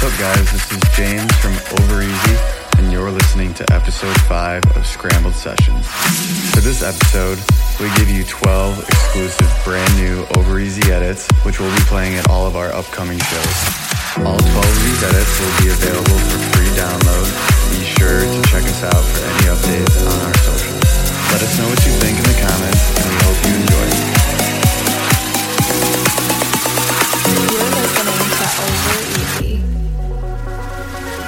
What's up, guys? This is James from Over Easy, and you're listening to episode 5 of Scrambled Sessions. For this episode, we give you 12 exclusive brand new Over Easy edits, which we'll be playing at all of our upcoming shows. All 12 of these edits will be available for free download. Be sure to check us out for any updates on our socials. Let us know what you think in the comments, and we hope you enjoy. You're listening to Over Easy.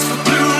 for blue.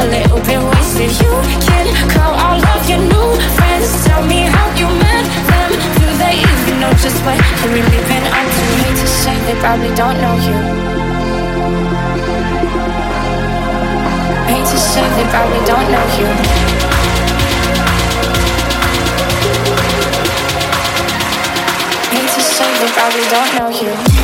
a little bit wasted. You can call all of your new friends. Tell me how you met them. Do they even know just what you've? Hate to say they probably don't know you. Hate to say they probably don't know you. Hate to say they probably don't know you.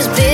always be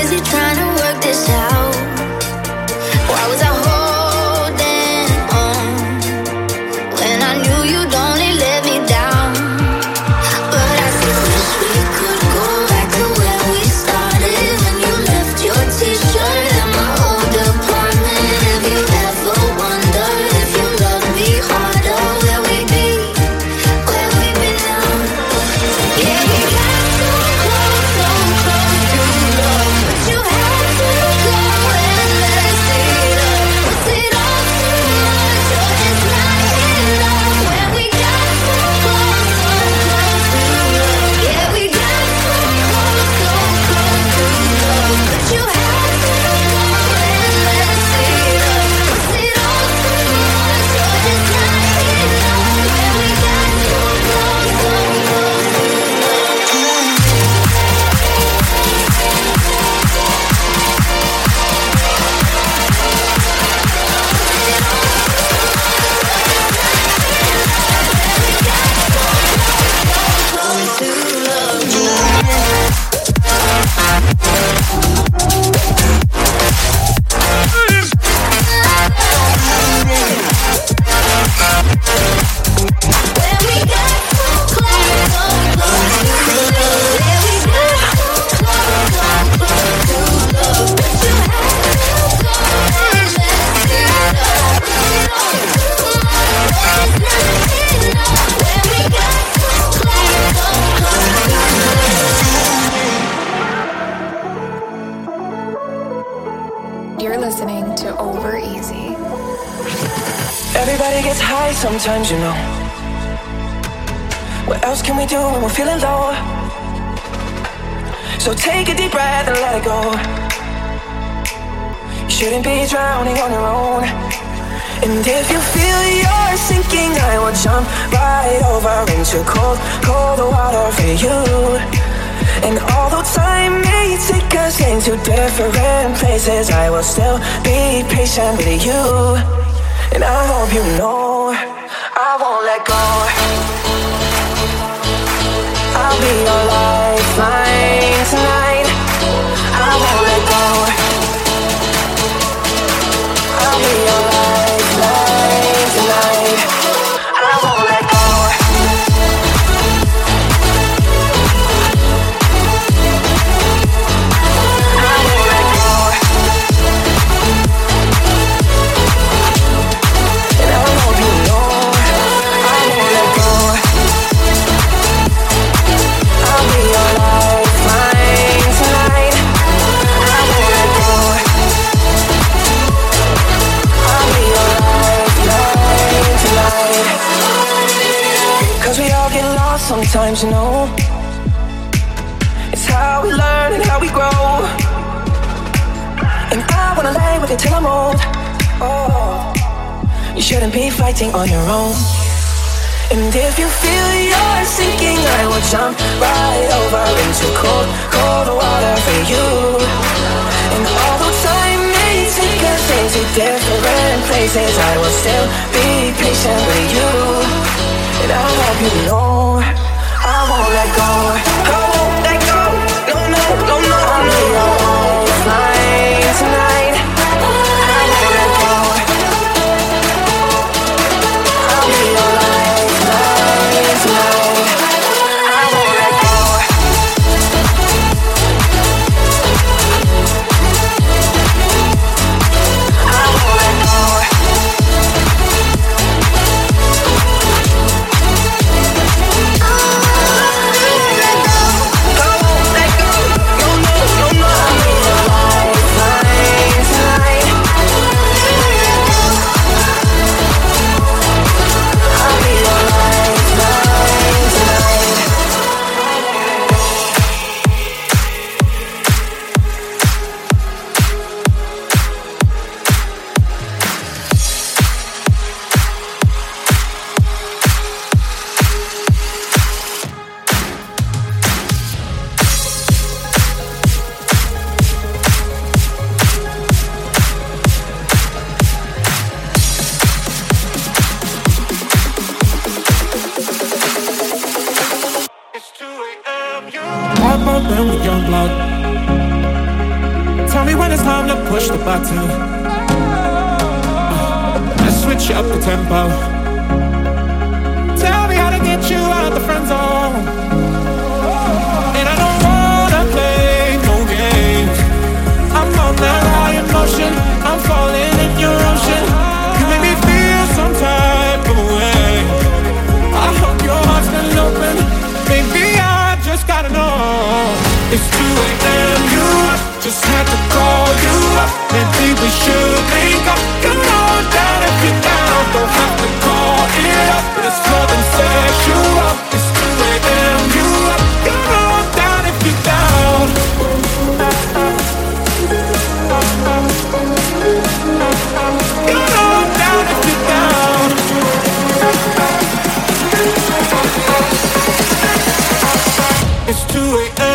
Thank sometimes, you know. What else can we do when we're feeling low? So take a deep breath and let it go. You shouldn't be drowning on your own. And if you feel you're sinking, I will jump right over into cold, cold water for you. And although time may take us into different places, I will still be patient with you. And I hope you know I'll be fighting on your own. And if you feel you're sinking, I will jump right over into cold, cold water for you. And although time may take us into different places, I will still be patient with you. And I hope you know I won't let go. Time to push the button. Let's switch up the tempo. Tell me how to get you out the friend zone. And I don't wanna play no games. I'm on that high emotion. On down if you're down. Don't have to call it up. But it's more than sexual. It's 2 a.m. You up. If you're down if you're down. It's 2 a.m.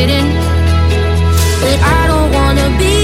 But I don't wanna be